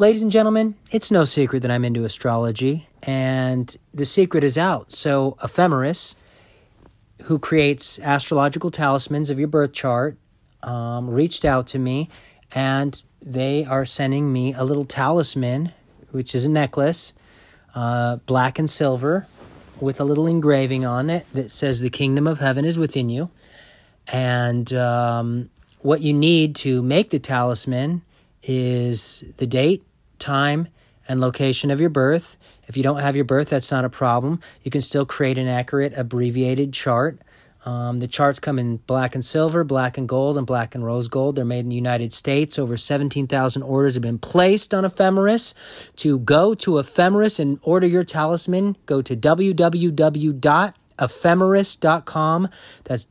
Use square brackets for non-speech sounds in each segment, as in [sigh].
ladies and gentlemen, it's no secret that I'm into astrology, and the secret is out. So, Ephemeris, who creates astrological talismans of your birth chart, um, reached out to me, and they are sending me a little talisman, which is a necklace, uh, black and silver, with a little engraving on it that says, The kingdom of heaven is within you. And um, what you need to make the talisman is the date, time, and location of your birth. If you don't have your birth, that's not a problem. You can still create an accurate abbreviated chart. Um, the charts come in black and silver, black and gold, and black and rose gold. They're made in the United States. Over 17,000 orders have been placed on Ephemeris. To go to Ephemeris and order your talisman, go to www.ephemeris.com. That's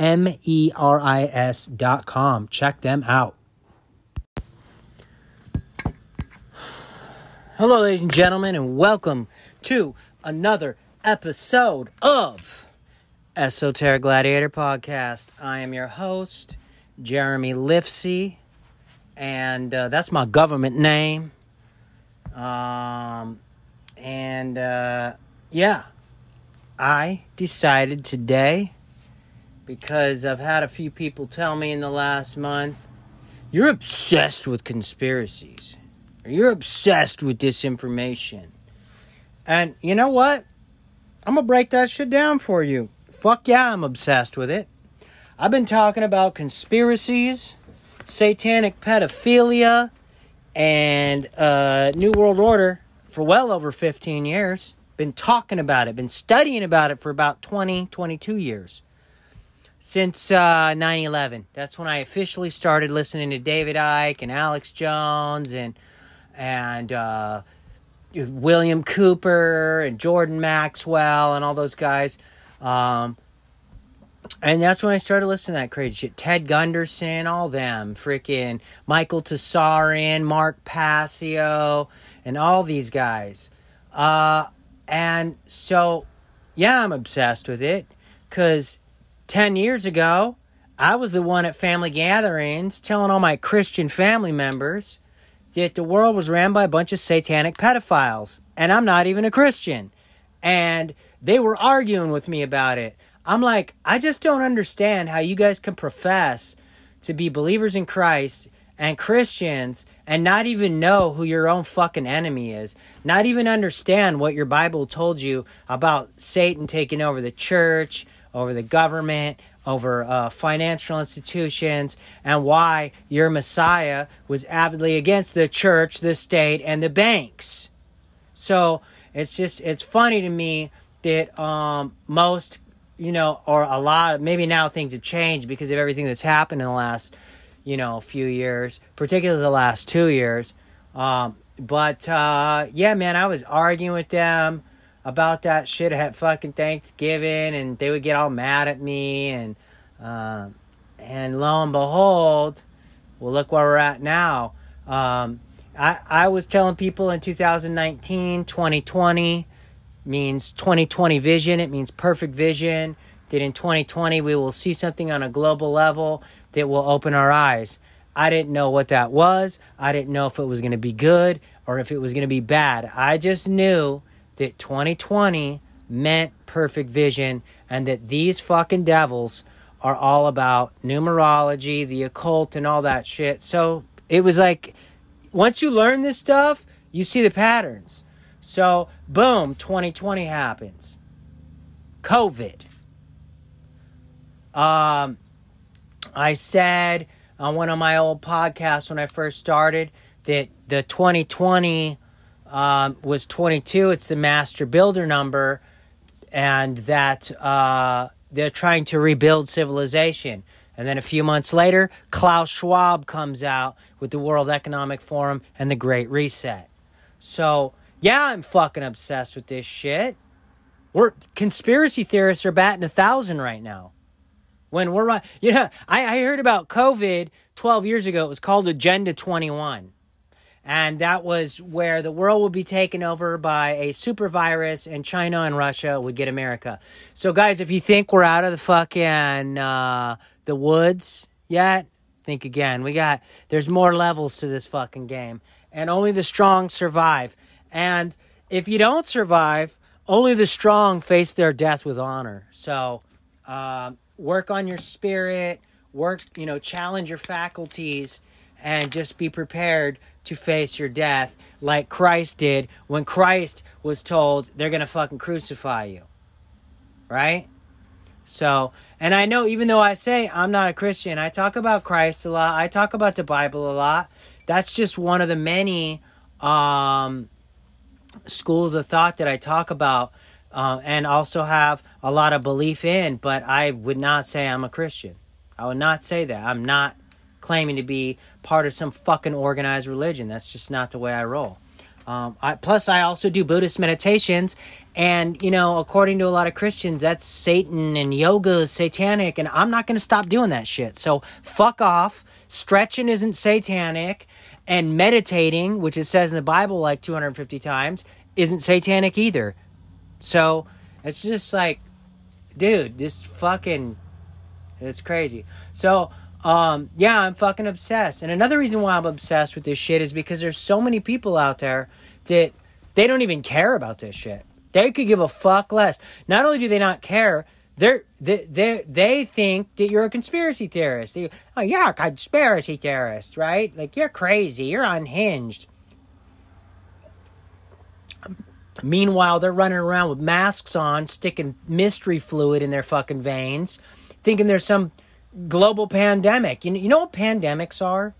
www.ephemeris.com. Check them out. Hello, ladies and gentlemen, and welcome to another episode of Esoteric Gladiator Podcast. I am your host, Jeremy Lifsey, and uh, that's my government name. Um, and uh, yeah, I decided today because I've had a few people tell me in the last month, you're obsessed with conspiracies. Or you're obsessed with disinformation. And you know what? I'm going to break that shit down for you. Fuck yeah, I'm obsessed with it. I've been talking about conspiracies, satanic pedophilia, and uh, New World Order for well over 15 years. Been talking about it, been studying about it for about 20, 22 years. Since uh, 9 11. That's when I officially started listening to David Icke and Alex Jones and, and, uh, William Cooper and Jordan Maxwell and all those guys. Um, and that's when I started listening to that crazy shit. Ted Gunderson, all them, freaking Michael Tsarion, Mark Passio, and all these guys. Uh, and so, yeah, I'm obsessed with it because 10 years ago, I was the one at family gatherings telling all my Christian family members that the world was ran by a bunch of satanic pedophiles, and I'm not even a Christian. And they were arguing with me about it. I'm like, I just don't understand how you guys can profess to be believers in Christ and Christians and not even know who your own fucking enemy is. Not even understand what your Bible told you about Satan taking over the church, over the government, over uh, financial institutions, and why your Messiah was avidly against the church, the state, and the banks. So it's just, it's funny to me that um, most you know, or a lot, maybe now things have changed because of everything that's happened in the last, you know, few years, particularly the last two years. Um, but uh, yeah, man, I was arguing with them about that shit at fucking Thanksgiving, and they would get all mad at me, and uh, and lo and behold, well, look where we're at now. Um, I I was telling people in 2019, 2020 means 2020 vision. It means perfect vision. That in 2020 we will see something on a global level that will open our eyes. I didn't know what that was. I didn't know if it was going to be good or if it was going to be bad. I just knew that 2020 meant perfect vision and that these fucking devils are all about numerology, the occult, and all that shit. So it was like, once you learn this stuff, you see the patterns. So, boom, 2020 happens. COVID. Um, I said on one of my old podcasts when I first started that the 2020 um, was 22. It's the master builder number, and that uh, they're trying to rebuild civilization. And then a few months later, Klaus Schwab comes out with the World Economic Forum and the Great Reset. So yeah, I'm fucking obsessed with this shit. We're conspiracy theorists are batting a thousand right now. When we're right, you know, I, I heard about COVID 12 years ago. It was called Agenda 21. And that was where the world would be taken over by a super virus and China and Russia would get America. So, guys, if you think we're out of the fucking uh, the woods yet, Think again. We got there's more levels to this fucking game, and only the strong survive. And if you don't survive, only the strong face their death with honor. So, um, work on your spirit. Work, you know, challenge your faculties, and just be prepared to face your death like Christ did when Christ was told they're gonna fucking crucify you. Right? So, and I know even though I say I'm not a Christian, I talk about Christ a lot. I talk about the Bible a lot. That's just one of the many um, schools of thought that I talk about uh, and also have a lot of belief in, but I would not say I'm a Christian. I would not say that. I'm not claiming to be part of some fucking organized religion. That's just not the way I roll. Um, I, plus, I also do Buddhist meditations, and you know, according to a lot of Christians, that's Satan and yoga is satanic, and I'm not going to stop doing that shit. So fuck off. Stretching isn't satanic, and meditating, which it says in the Bible like 250 times, isn't satanic either. So it's just like, dude, this fucking, it's crazy. So um, yeah, I'm fucking obsessed. And another reason why I'm obsessed with this shit is because there's so many people out there that they don't even care about this shit. They could give a fuck less. Not only do they not care, they're, they they they think that you're a conspiracy theorist. They, oh, you're a conspiracy theorist, right? Like you're crazy. You're unhinged. Meanwhile, they're running around with masks on, sticking mystery fluid in their fucking veins, thinking there's some global pandemic. You know, you know what pandemics are?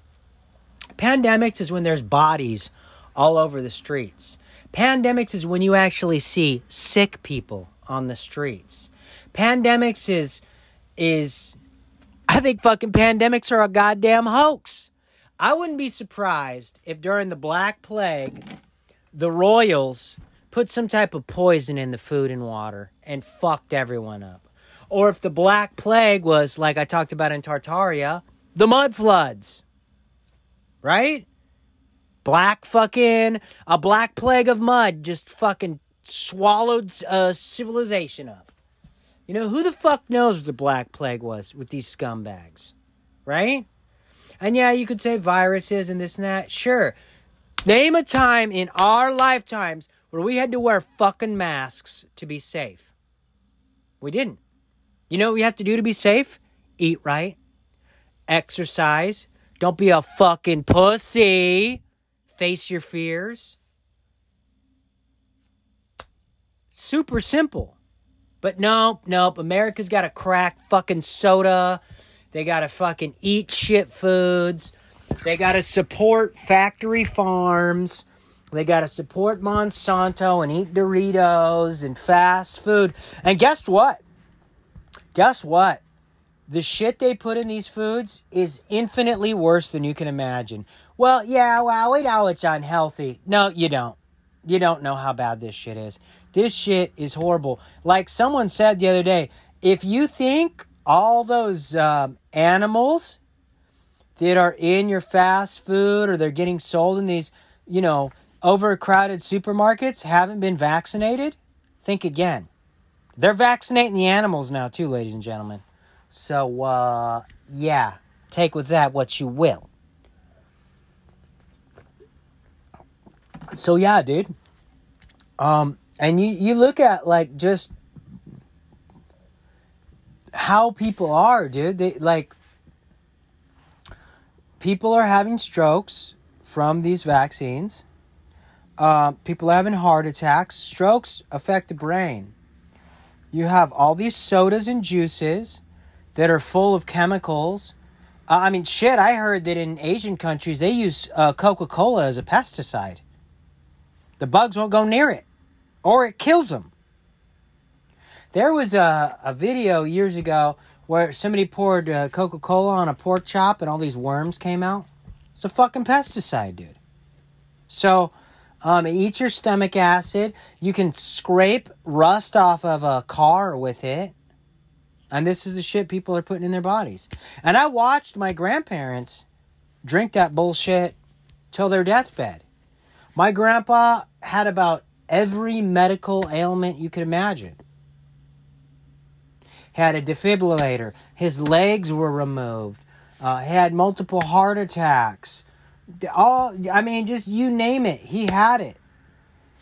Pandemics is when there's bodies all over the streets. Pandemics is when you actually see sick people on the streets. Pandemics is is I think fucking pandemics are a goddamn hoax. I wouldn't be surprised if during the Black Plague the royals put some type of poison in the food and water and fucked everyone up. Or if the Black Plague was, like I talked about in Tartaria, the mud floods. Right? Black fucking, a black plague of mud just fucking swallowed uh, civilization up. You know, who the fuck knows what the Black Plague was with these scumbags? Right? And yeah, you could say viruses and this and that. Sure. Name a time in our lifetimes where we had to wear fucking masks to be safe. We didn't. You know what we have to do to be safe? Eat right, exercise, don't be a fucking pussy, face your fears. Super simple. But nope, nope. America's got to crack fucking soda. They got to fucking eat shit foods. They got to support factory farms. They got to support Monsanto and eat Doritos and fast food. And guess what? Guess what? The shit they put in these foods is infinitely worse than you can imagine. Well, yeah, well, we know it's unhealthy. No, you don't. You don't know how bad this shit is. This shit is horrible. Like someone said the other day, if you think all those um, animals that are in your fast food or they're getting sold in these, you know, overcrowded supermarkets haven't been vaccinated, think again. They're vaccinating the animals now, too, ladies and gentlemen. So, uh, yeah, take with that what you will. So, yeah, dude. Um, and you, you look at, like, just how people are, dude. They, like, people are having strokes from these vaccines. Uh, people having heart attacks. Strokes affect the brain you have all these sodas and juices that are full of chemicals. Uh, I mean, shit, I heard that in Asian countries they use uh, Coca Cola as a pesticide. The bugs won't go near it, or it kills them. There was a, a video years ago where somebody poured uh, Coca Cola on a pork chop and all these worms came out. It's a fucking pesticide, dude. So, um, it eats your stomach acid. You can scrape rust off of a car with it. And this is the shit people are putting in their bodies. And I watched my grandparents drink that bullshit till their deathbed. My grandpa had about every medical ailment you could imagine. Had a defibrillator. His legs were removed. Uh, had multiple heart attacks. All I mean, just you name it, he had it.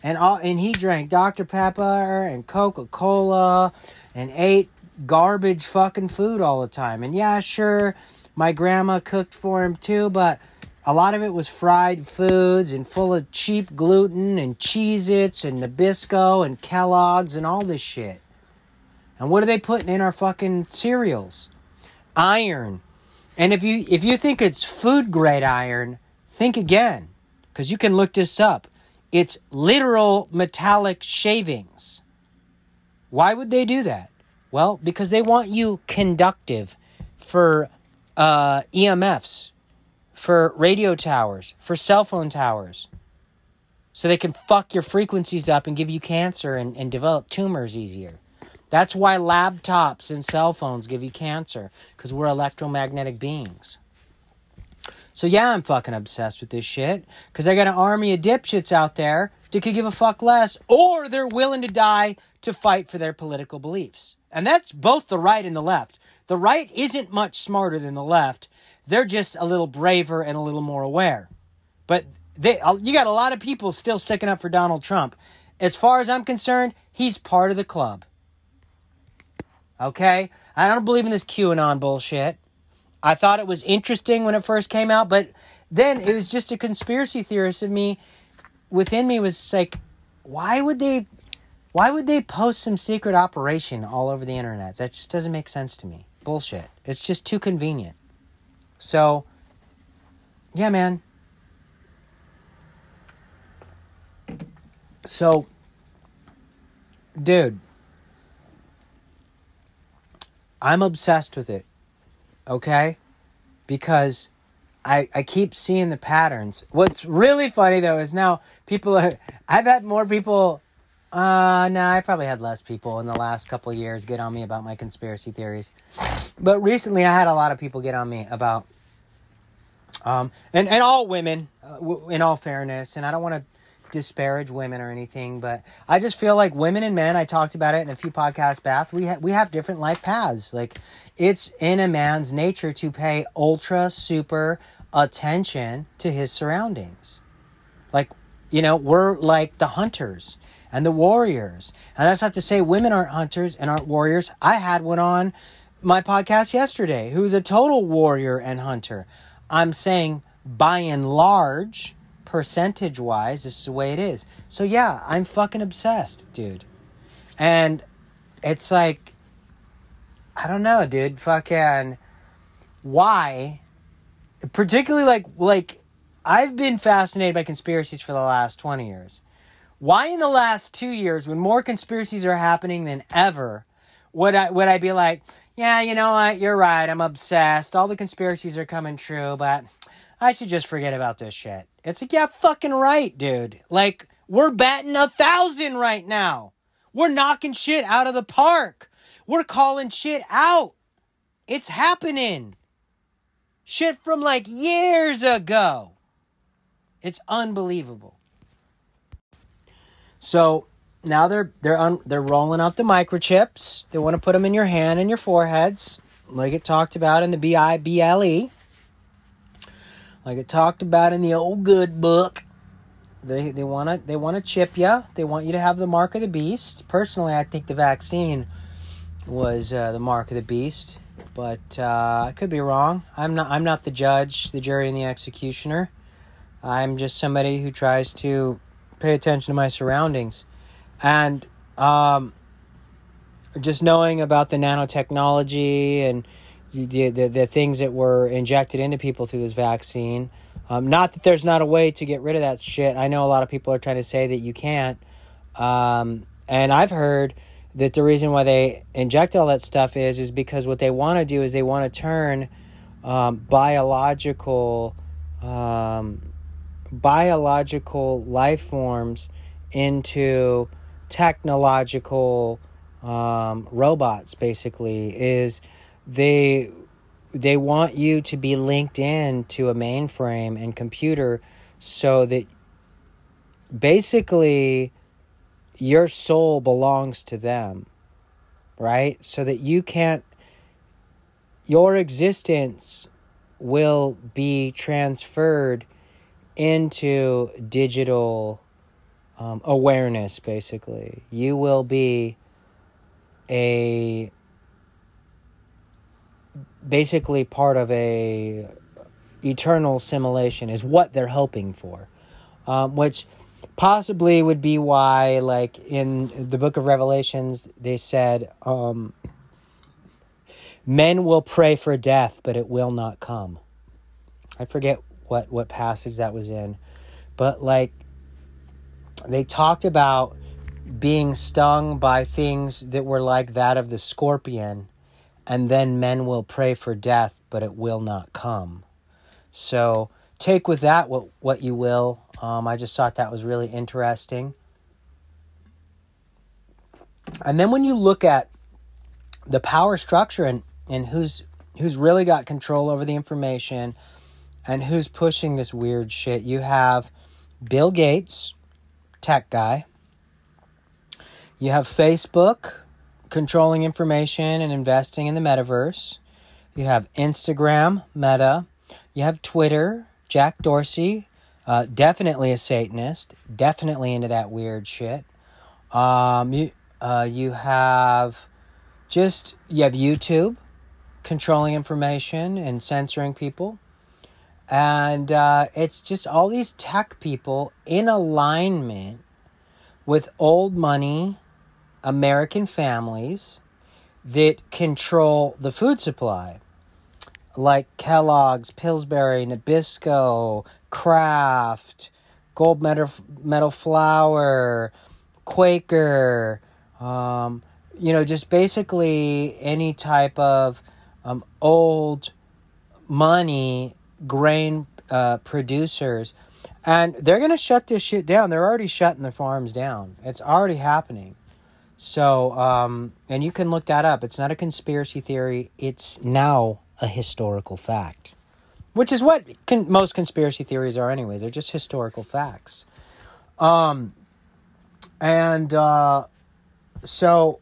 And all and he drank Dr Pepper and Coca Cola, and ate garbage fucking food all the time. And yeah, sure, my grandma cooked for him too, but a lot of it was fried foods and full of cheap gluten and Cheez Its and Nabisco and Kellogg's and all this shit. And what are they putting in our fucking cereals? Iron. And if you if you think it's food grade iron, think again. Because you can look this up. It's literal metallic shavings. Why would they do that? Well, because they want you conductive for uh, EMFs, for radio towers, for cell phone towers. So they can fuck your frequencies up and give you cancer and, and develop tumors easier. That's why laptops and cell phones give you cancer, because we're electromagnetic beings. So yeah, I'm fucking obsessed with this shit, because I got an army of dipshits out there that could give a fuck less, or they're willing to die to fight for their political beliefs. And that's both the right and the left. The right isn't much smarter than the left. They're just a little braver and a little more aware. But they, uh, you got a lot of people still sticking up for Donald Trump. As far as I'm concerned, he's part of the club. Okay? I don't believe in this QAnon bullshit. I thought it was interesting when it first came out, but then it was just a conspiracy theorist of me within me was like, why would they why would they post some secret operation all over the internet? That just doesn't make sense to me. Bullshit. It's just too convenient. So, yeah, man. So, dude, I'm obsessed with it. Okay? Because I, I keep seeing the patterns. What's really funny though is now people are, [laughs] I've had more people uh, no, I probably had less people in the last couple years get on me about my conspiracy theories. But recently I had a lot of people get on me about, um, and, and all women, uh, w- in all fairness, and I don't want to disparage women or anything, but I just feel like women and men, I talked about it in a few podcasts back, we, ha- we have different life paths. Like, it's in a man's nature to pay ultra super attention to his surroundings. Like, you know, we're like the hunters and the warriors. And that's not to say women aren't hunters and aren't warriors. I had one on my podcast yesterday who's a total warrior and hunter. I'm saying by and large, percentage wise, this is the way it is. So yeah, I'm fucking obsessed, dude. And it's like, I don't know, dude. Fucking, why? Particularly like, like, I've been fascinated by conspiracies for the last 20 years. Why in the last two years, when more conspiracies are happening than ever, would I would I be like, yeah, you know what, you're right, I'm obsessed. All the conspiracies are coming true, but I should just forget about this shit. It's like, yeah, fucking right, dude. Like, we're batting a thousand right now. We're knocking shit out of the park. We're calling shit out. It's happening. Shit from like years ago. It's unbelievable. So now they're they're un, they're rolling out the microchips. They want to put them in your hand and your foreheads, like it talked about in the B I B L E, like it talked about in the old good book. They they want to they want to chip you. They want you to have the mark of the beast. Personally, I think the vaccine was uh, the mark of the beast, but uh, I could be wrong. I'm not I'm not the judge, the jury, and the executioner. I'm just somebody who tries to pay attention to my surroundings. And um, just knowing about the nanotechnology and the, the, the things that were injected into people through this vaccine. Um, not that there's not a way to get rid of that shit. I know a lot of people are trying to say that you can't. Um, and I've heard that the reason why they injected all that stuff is is because what they want to do is they want to turn um, biological um, biological life forms into technological um, robots basically is they they want you to be linked in to a mainframe and computer so that basically your soul belongs to them right so that you can't your existence will be transferred into digital um, awareness, basically. You will be a basically part of a eternal simulation is what they're hoping for um, which possibly would be why like in the book of revelations they said um, men will pray for death but it will not come. I forget what what passage that was in but like they talked about being stung by things that were like that of the scorpion and then men will pray for death, but it will not come. So take with that what, what you will. Um, I just thought that was really interesting. And then when you look at the power structure and, and who's who's really got control over the information and who's pushing this weird shit, you have Bill Gates, tech guy. You have Facebook, controlling information and investing in the metaverse. You have Instagram, Meta. You have Twitter, Jack Dorsey, uh, definitely a Satanist, definitely into that weird shit. Um, you, uh, you have just, you have YouTube, controlling information and censoring people. And uh, it's just all these tech people in alignment with old money American families that control the food supply, like Kellogg's, Pillsbury, Nabisco, Kraft, Gold Medal, Medal Flour, Quaker, um, you know, just basically any type of um, old money grain uh, producers. And they're going to shut this shit down. They're already shutting their farms down. It's already happening. So, um, and you can look that up. It's not a conspiracy theory, it's now a historical fact, which is what most conspiracy theories are, anyways. They're just historical facts. Um, and uh, so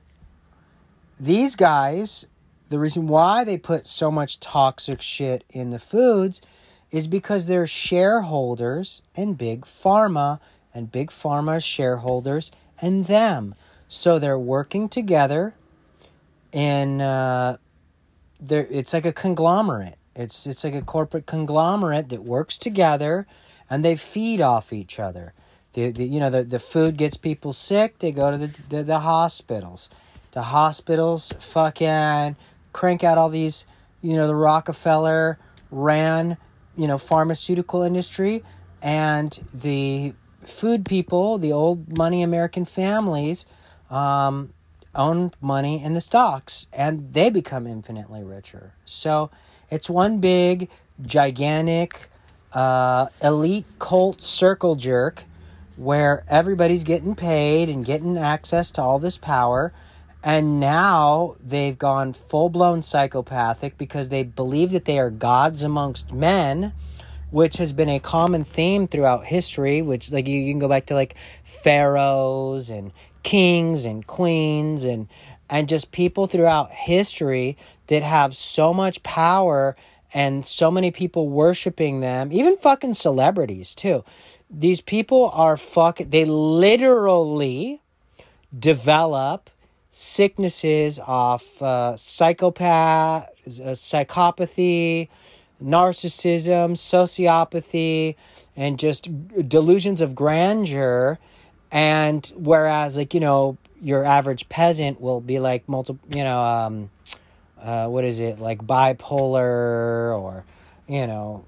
these guys, the reason why they put so much toxic shit in the foods is because they're shareholders in Big Pharma, and Big Pharma shareholders and them. So they're working together, and uh, it's like a conglomerate. It's it's like a corporate conglomerate that works together, and they feed off each other. The, the you know the, the food gets people sick. They go to the, the the hospitals. The hospitals fucking crank out all these. You know the Rockefeller ran you know pharmaceutical industry, and the food people, the old money American families um, own money in the stocks and they become infinitely richer. So it's one big, gigantic, uh, elite cult circle jerk where everybody's getting paid and getting access to all this power. And now they've gone full blown psychopathic because they believe that they are gods amongst men, which has been a common theme throughout history. Which, like, you, you can go back to like pharaohs and kings and queens and and just people throughout history that have so much power and so many people worshiping them, even fucking celebrities too. These people are fuck they literally develop sicknesses off uh, psychopath, uh, psychopathy, narcissism, sociopathy, and just delusions of grandeur and whereas like you know your average peasant will be like multiple you know um uh what is it like bipolar or you know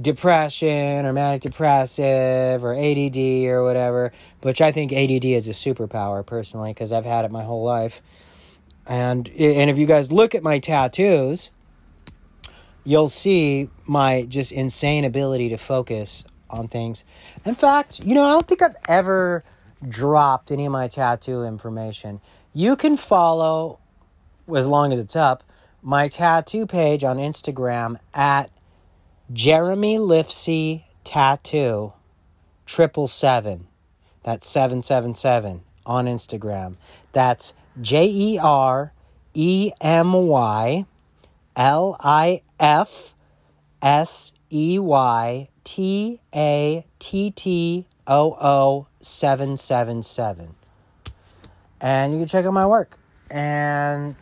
depression or manic depressive or ADD or whatever which I think ADD is a superpower personally because I've had it my whole life. And and if you guys look at my tattoos you'll see my just insane ability to focus on things. In fact, you know, I don't think I've ever dropped any of my tattoo information. You can follow, as long as it's up, my tattoo page on Instagram at Jeremy Lifsey Tattoo triple seven. That's seven seven seven on Instagram. That's J E R E M Y L I F S E Y T A T T O O 777. And you can check out my work. And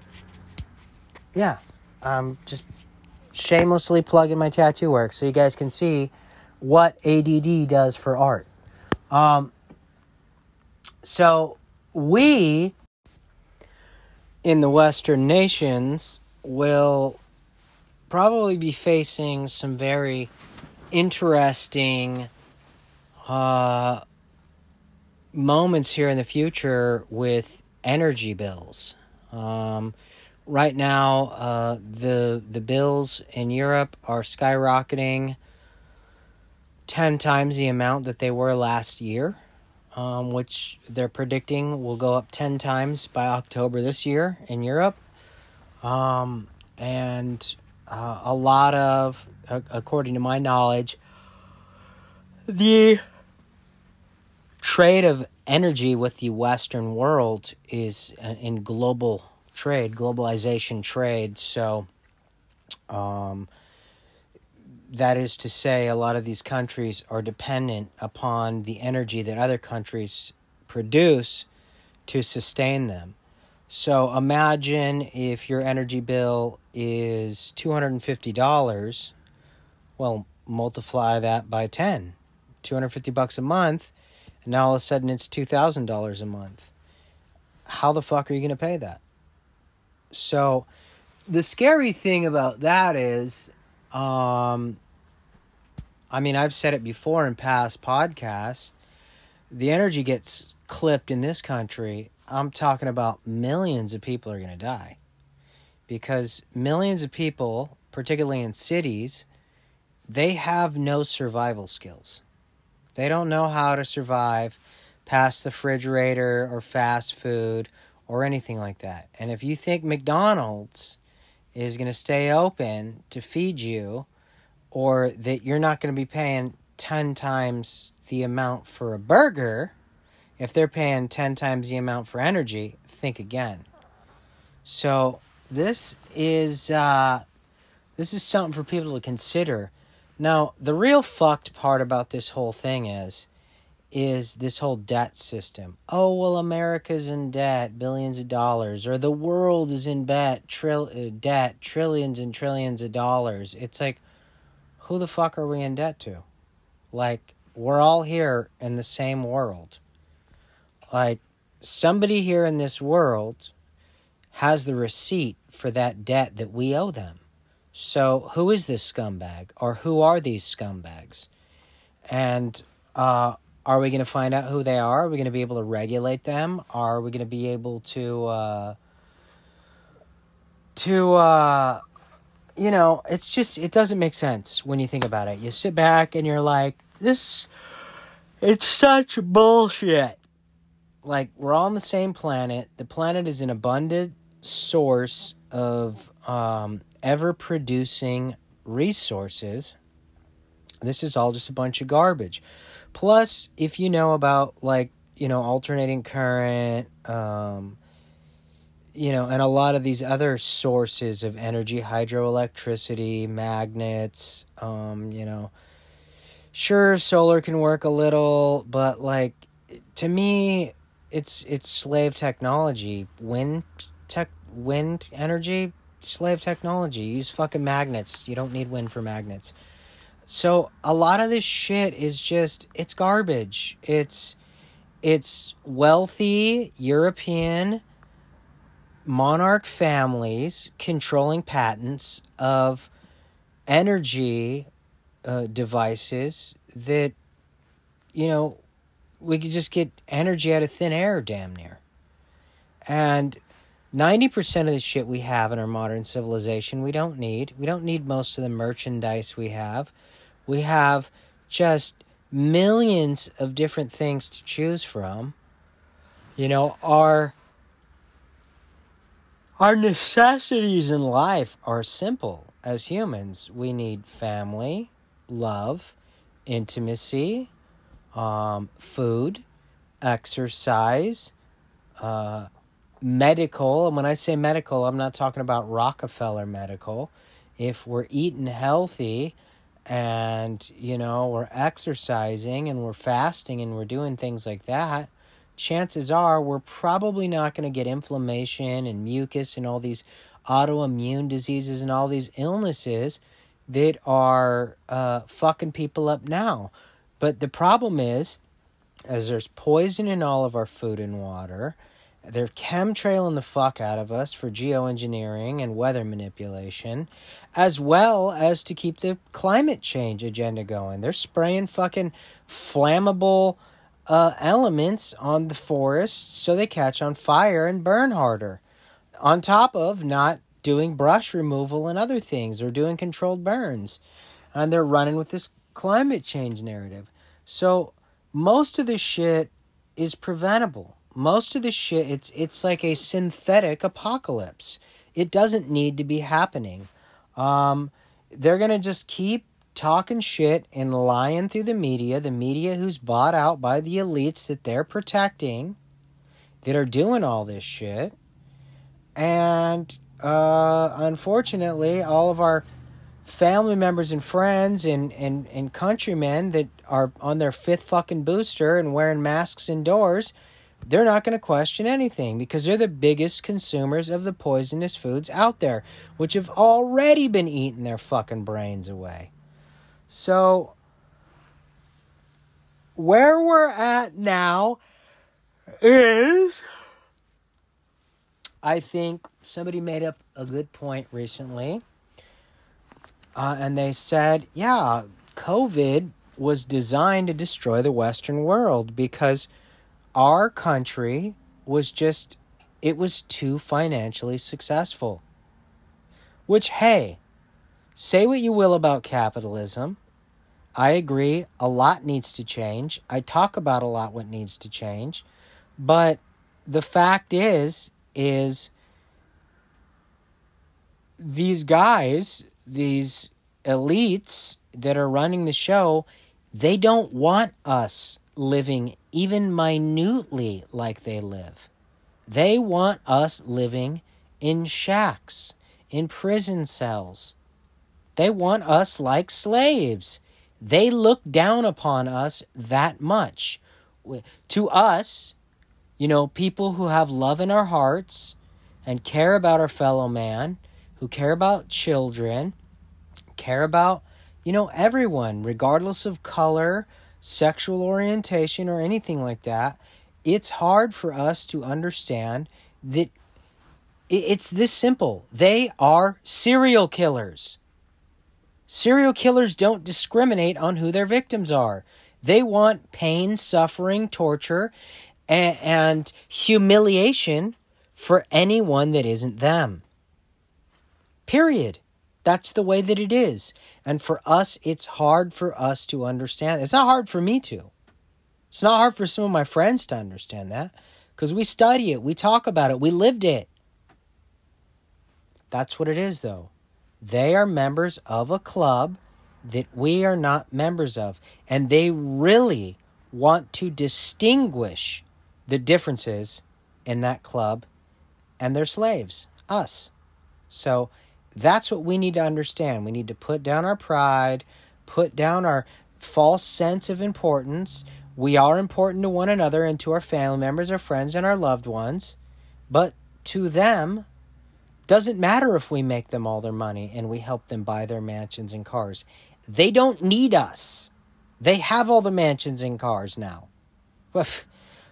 yeah, I'm just shamelessly plugging my tattoo work so you guys can see what ADD does for art. Um, so we in the Western nations will probably be facing some very interesting uh, moments here in the future with energy bills. Um, right now, uh, the the bills in Europe are skyrocketing ten times the amount that they were last year, um, which they're predicting will go up ten times by October this year in Europe. Um, and uh, a lot of, according to my knowledge, the trade of energy with the Western world is uh, in global trade, globalization trade. So, um, that is to say, a lot of these countries are dependent upon the energy that other countries produce to sustain them. So imagine if your energy bill is $250, well, multiply that by 10. 250 bucks a month, and now all of a sudden it's $2,000 a month. How the fuck are you going to pay that? So the scary thing about that is um I mean, I've said it before in past podcasts. The energy gets clipped in this country I'm talking about millions of people are going to die. Because millions of people, particularly in cities, they have no survival skills. They don't know how to survive past the refrigerator or fast food or anything like that. And if you think McDonald's is going to stay open to feed you or that you're not going to be paying 10 times the amount for a burger, if they're paying 10 times the amount for energy, think again. So this is uh, this is something for people to consider. Now, the real fucked part about this whole thing is is this whole debt system. Oh, well, America's in debt, billions of dollars, or the world is in debt, uh, debt, trillions and trillions of dollars. It's like, who the fuck are we in debt to? Like, we're all here in the same world. Like somebody here in this world has the receipt for that debt that we owe them. So who is this scumbag or who are these scumbags? And uh, are we going to find out who they are? Are we going to be able to regulate them? Are we going to be able to uh, to uh, you know? It's just it doesn't make sense when you think about it. You sit back and you're like, this. It's such bullshit like we're all on the same planet. The planet is an abundant source of um, ever producing resources. This is all just a bunch of garbage. Plus, if you know about like you know alternating current, um, you know, and a lot of these other sources of energy, hydroelectricity, magnets, um, you know, sure, solar can work a little, but like to me, it's it's slave technology. Wind tech wind energy, slave technology. Use fucking magnets. You don't need wind for magnets. So a lot of this shit is just it's garbage. It's it's wealthy European monarch families controlling patents of energy uh, devices that you know we could just get energy out of thin air damn near. And 90% of the shit we have in our modern civilization we don't need. We don't need most of the merchandise we have. We have just millions of different things to choose from. You know, our our necessities in life are simple as humans. We need family, love, intimacy, um, food, exercise, uh, medical. And when I say medical, I'm not talking about Rockefeller medical. If we're eating healthy and you know we're exercising and we're fasting and we're doing things like that chances are we're probably not going to get inflammation and mucus and all these autoimmune diseases and all these illnesses that are uh, fucking people up now but the problem is as there's poison in all of our food and water they're chemtrailing the fuck out of us for geoengineering and weather manipulation, as well as to keep the climate change agenda going. They're spraying fucking flammable uh, elements on the forests so they catch on fire and burn harder. On top of not doing brush removal and other things or doing controlled burns. And they're running with this climate change narrative. So most of this shit is preventable most of the shit it's it's like a synthetic apocalypse. It doesn't need to be happening. Um, they're gonna just keep talking shit and lying through the media, the media who's bought out by the elites that they're protecting, that are doing all this shit. And uh, unfortunately, all of our family members and friends and, and, and countrymen that are on their fifth fucking booster and wearing masks indoors they're not going to question anything because they're the biggest consumers of the poisonous foods out there, which have already been eating their fucking brains away. So, where we're at now is. I think somebody made up a good point recently. Uh, and they said, yeah, COVID was designed to destroy the Western world because our country was just it was too financially successful. Which hey, say what you will about capitalism. I agree a lot needs to change. I talk about a lot what needs to change. But the fact is is these guys, these elites that are running the show, they don't want us living even minutely like they live. They want us living in shacks, in prison cells. They want us like slaves. They look down upon us that much. To us, you know, people who have love in our hearts and care about our fellow man, who care about children, care about, you know, everyone, regardless of color, sexual orientation, or anything like that, it's hard for us to understand that it's this simple. They are serial killers. Serial killers don't discriminate on who their victims are. They want pain, suffering, torture, and, and humiliation for anyone that isn't them. Period. That's the way that it is. And for us, it's hard for us to understand. It's not hard for me to. It's not hard for some of my friends to understand that because we study it, we talk about it, we lived it. That's what it is, though. They are members of a club that we are not members of. And they really want to distinguish the differences in that club and their slaves, us. So that's what we need to understand. We need to put down our pride, put down our false sense of importance. We are important to one another and to our family members, our friends, and our loved ones. But to them, doesn't matter if we make them all their money and we help them buy their mansions and cars. They don't need us. They have all the mansions and cars now. But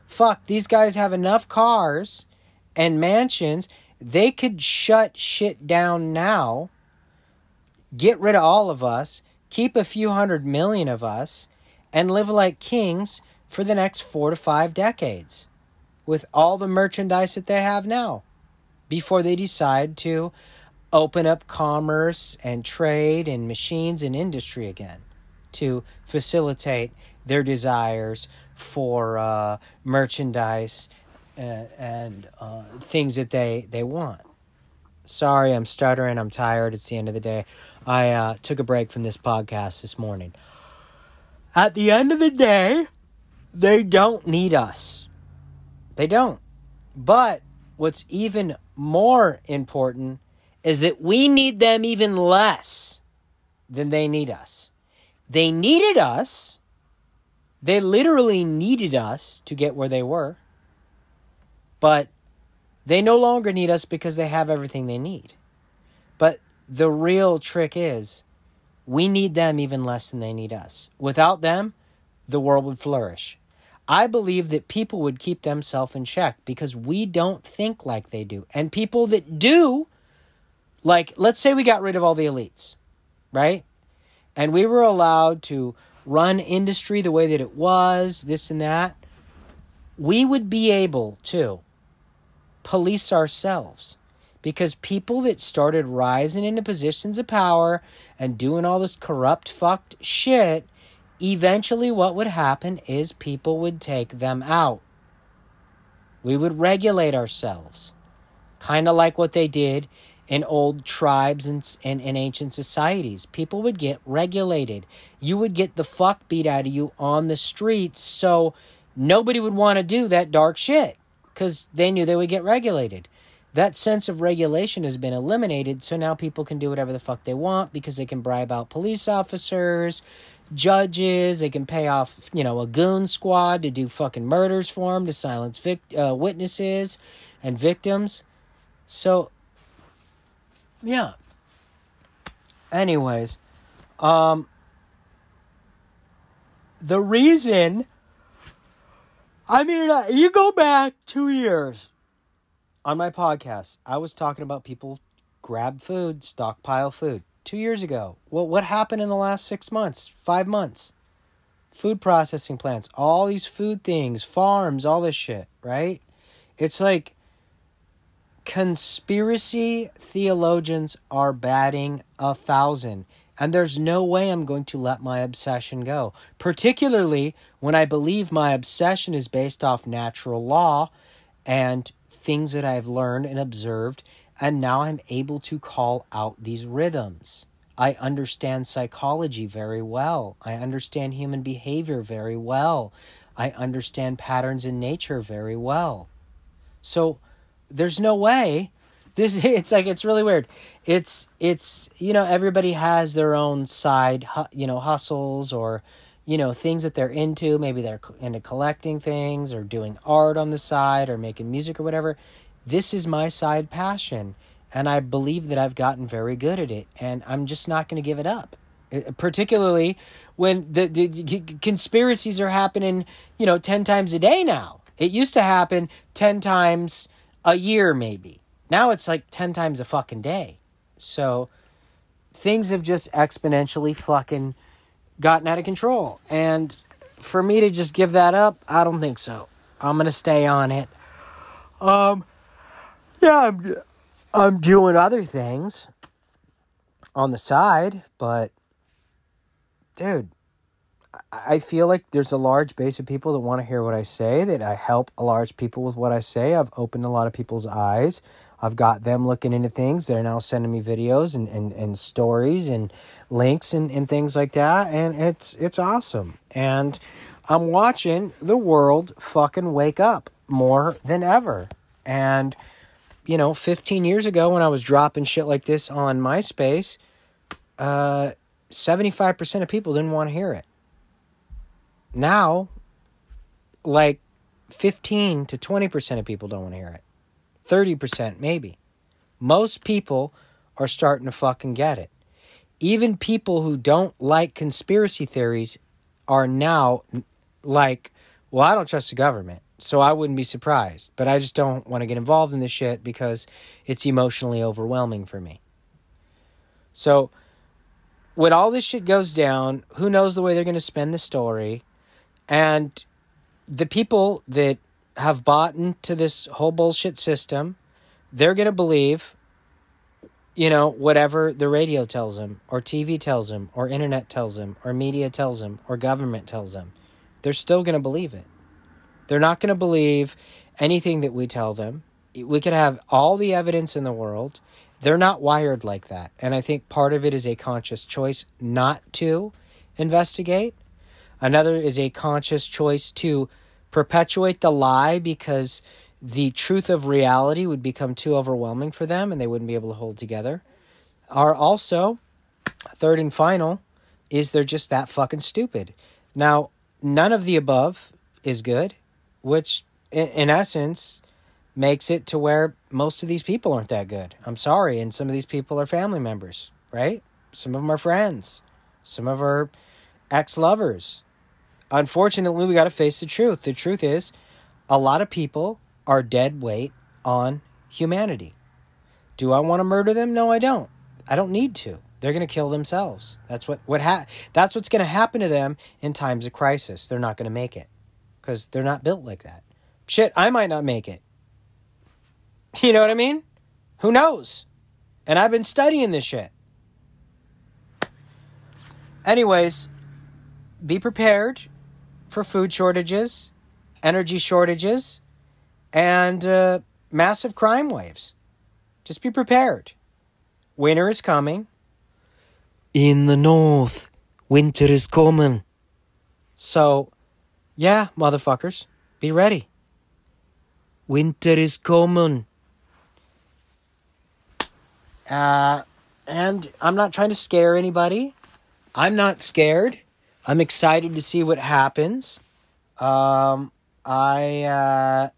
fuck, these guys have enough cars and mansions they could shut shit down now, get rid of all of us, keep a few hundred million of us, and live like kings for the next four to five decades with all the merchandise that they have now before they decide to open up commerce and trade and machines and industry again to facilitate their desires for uh, merchandise and, uh, things that they, they want. Sorry, I'm stuttering. I'm tired. It's the end of the day. I uh, took a break from this podcast this morning. At the end of the day, they don't need us. They don't. But what's even more important is that we need them even less than they need us. They needed us. They literally needed us to get where they were. But they no longer need us because they have everything they need. But the real trick is we need them even less than they need us. Without them, the world would flourish. I believe that people would keep themselves in check because we don't think like they do. And people that do, like, let's say we got rid of all the elites, right? And we were allowed to run industry the way that it was, this and that. We would be able to police ourselves because people that started rising into positions of power and doing all this corrupt, fucked shit eventually what would happen is people would take them out. We would regulate ourselves, kind of like what they did in old tribes and, and, and ancient societies. People would get regulated. You would get the fuck beat out of you on the streets, so nobody would want to do that dark shit because they knew they would get regulated. That sense of regulation has been eliminated, so now people can do whatever the fuck they want because they can bribe out police officers judges. They can pay off, you know, a goon squad to do fucking murders for them, to silence vic- uh, witnesses and victims. So, yeah. Anyways, um, the reason, I mean, uh, you go back two years on my podcast, I was talking about people grab food, stockpile food two years ago. Well, what happened in the last six months, five months? Food processing plants, all these food things, farms, all this shit, right? It's like conspiracy theologians are batting a thousand. And there's no way I'm going to let my obsession go, particularly when I believe my obsession is based off natural law and things that I've learned and observed and now I'm able to call out these rhythms. I understand psychology very well. I understand human behavior very well. I understand patterns in nature very well. So there's no way this [laughs] it's like it's really weird. It's it's you know everybody has their own side you know hustles or you know things that they're into maybe they're into collecting things or doing art on the side or making music or whatever this is my side passion and I believe that I've gotten very good at it and I'm just not going to give it up. Uh, particularly when the, the conspiracies are happening, you know, 10 times a day now. It used to happen 10 times a year maybe. Now it's like 10 times a fucking day. So things have just exponentially fucking gotten out of control. And for me to just give that up, I don't think so. I'm going to stay on it. Um yeah, I'm I'm doing other things on the side, but dude, I feel like there's a large base of people that want to hear what I say, that I help a large people with what I say. I've opened a lot of people's eyes. I've got them looking into things. They're now sending me videos and, and, and stories and links and, and things like that. And it's it's awesome. And I'm watching the world fucking wake up more than ever. And you know, 15 years ago when I was dropping shit like this on MySpace, uh, 75% of people didn't want to hear it. Now, like 15 to 20% of people don't want to hear it. 30% maybe. Most people are starting to fucking get it. Even people who don't like conspiracy theories are now like, well, I don't trust the government. So I wouldn't be surprised. But I just don't want to get involved in this shit because it's emotionally overwhelming for me. So when all this shit goes down, who knows the way they're going to spin the story? And the people that have bought into this whole bullshit system, they're going to believe, you know, whatever the radio tells them, or TV tells them, or internet tells them, or media tells them, or government tells them. They're still going to believe it. They're not going to believe anything that we tell them. We could have all the evidence in the world. They're not wired like that. And I think part of it is a conscious choice not to investigate. Another is a conscious choice to perpetuate the lie because the truth of reality would become too overwhelming for them and they wouldn't be able to hold together. Are also, third and final, is they're just that fucking stupid. Now, none of the above is good, which in, essence makes it to where most of these people aren't that good. I'm sorry, and some of these people are family members, right? Some of them are friends. Some of our ex-lovers. Unfortunately, we got to face the truth. The truth is a lot of people are dead weight on humanity. Do I want to murder them? No, I don't. I don't need to. They're going to kill themselves. That's what what ha- that's what's going to happen to them in times of crisis. They're not going to make it cuz they're not built like that. Shit, I might not make it. You know what I mean? Who knows? And I've been studying this shit. Anyways, be prepared for food shortages, energy shortages, and uh, massive crime waves. Just be prepared. Winter is coming. In the north, winter is coming. So, yeah, motherfuckers, be ready. Winter is coming. Uh, and I'm not trying to scare anybody. I'm not scared. I'm excited to see what happens. Um, I uh,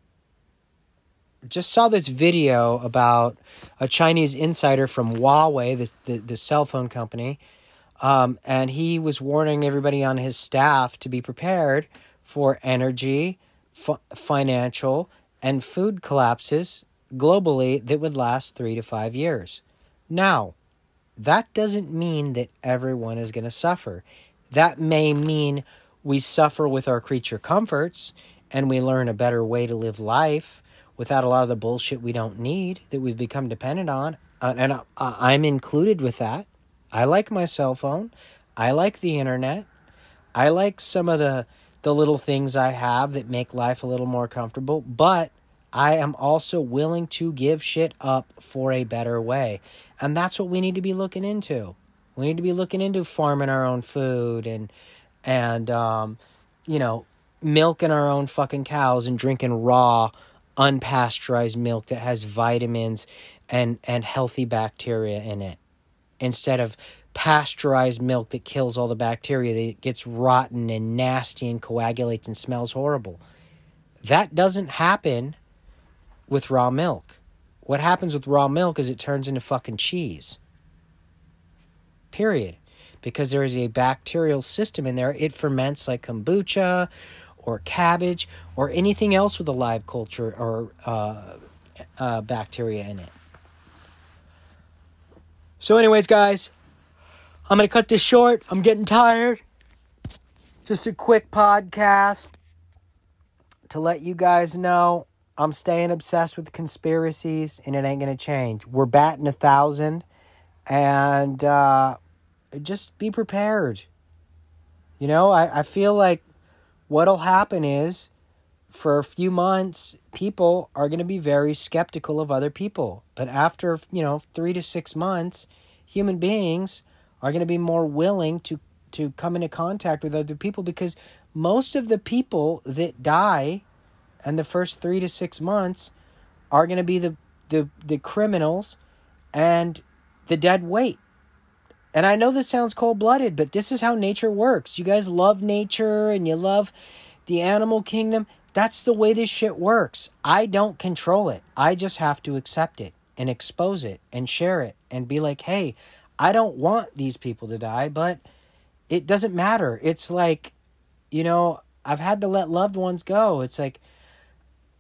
just saw this video about a Chinese insider from Huawei, the, the, the cell phone company, um, and he was warning everybody on his staff to be prepared for energy, f- financial, and food collapses globally that would last three to five years. Now, that doesn't mean that everyone is going to suffer. That may mean we suffer with our creature comforts and we learn a better way to live life without a lot of the bullshit we don't need that we've become dependent on. Uh, and I'm included with that. I like my cell phone. I like the internet. I like some of the the little things I have that make life a little more comfortable, but I am also willing to give shit up for a better way. And that's what we need to be looking into. We need to be looking into farming our own food and and um, you know, milking our own fucking cows and drinking raw unpasteurized milk that has vitamins and and healthy bacteria in it instead of pasteurized milk that kills all the bacteria that gets rotten and nasty and coagulates and smells horrible. That doesn't happen with raw milk. What happens with raw milk is it turns into fucking cheese. Period. Because there is a bacterial system in there. It ferments like kombucha or cabbage or anything else with a live culture or uh, uh, bacteria in it. So, anyways, guys, I'm going to cut this short. I'm getting tired. Just a quick podcast to let you guys know I'm staying obsessed with conspiracies and it ain't going to change. We're batting a thousand and uh, just be prepared. You know, I, I feel like what'll happen is for a few months, people are going to be very skeptical of other people. But after, you know, three to six months, human beings are going to be more willing to, to come into contact with other people because most of the people that die and the first three to six months are going to be the, the, the criminals and the dead weight. And I know this sounds cold blooded, but this is how nature works. You guys love nature and you love the animal kingdom. That's the way this shit works. I don't control it. I just have to accept it and expose it and share it and be like, hey, I don't want these people to die, but it doesn't matter. It's like, you know, I've had to let loved ones go. It's like,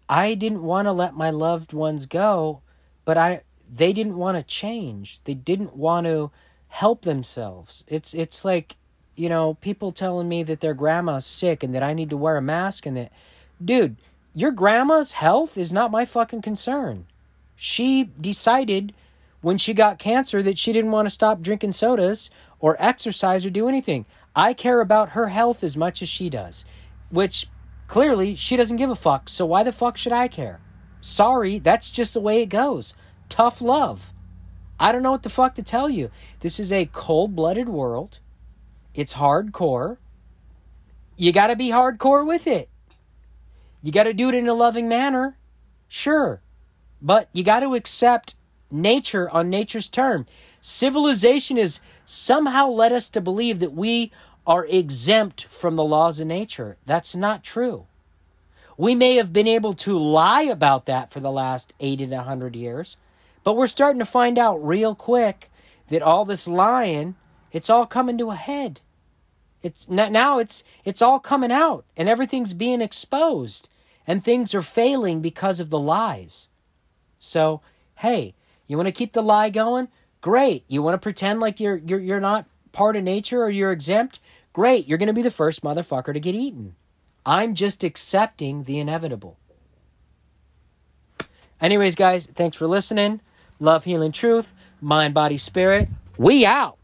I didn't want to let my loved ones go, but I they didn't want to change. They didn't want to help themselves. It's it's like, you know, people telling me that their grandma's sick and that I need to wear a mask and that dude, your grandma's health is not my fucking concern. She decided when she got cancer that she didn't want to stop drinking sodas or exercise or do anything. I care about her health as much as she does, which Clearly, she doesn't give a fuck, so why the fuck should I care? Sorry, that's just the way it goes. Tough love. I don't know what the fuck to tell you. This is a cold blooded world. It's hardcore. You got to be hardcore with it. You got to do it in a loving manner. Sure. But you got to accept nature on nature's term. Civilization has somehow led us to believe that we are exempt from the laws of nature. That's not true. We may have been able to lie about that for the last 80 to 100 years, but we're starting to find out real quick that all this lying, it's all coming to a head. It's now it's it's all coming out and everything's being exposed and things are failing because of the lies. So, hey, you want to keep the lie going? Great. You want to pretend like you're you're you're not part of nature or you're exempt? Great. You're going to be the first motherfucker to get eaten. I'm just accepting the inevitable. Anyways, guys, thanks for listening. Love, healing, truth, mind, body, spirit. We out.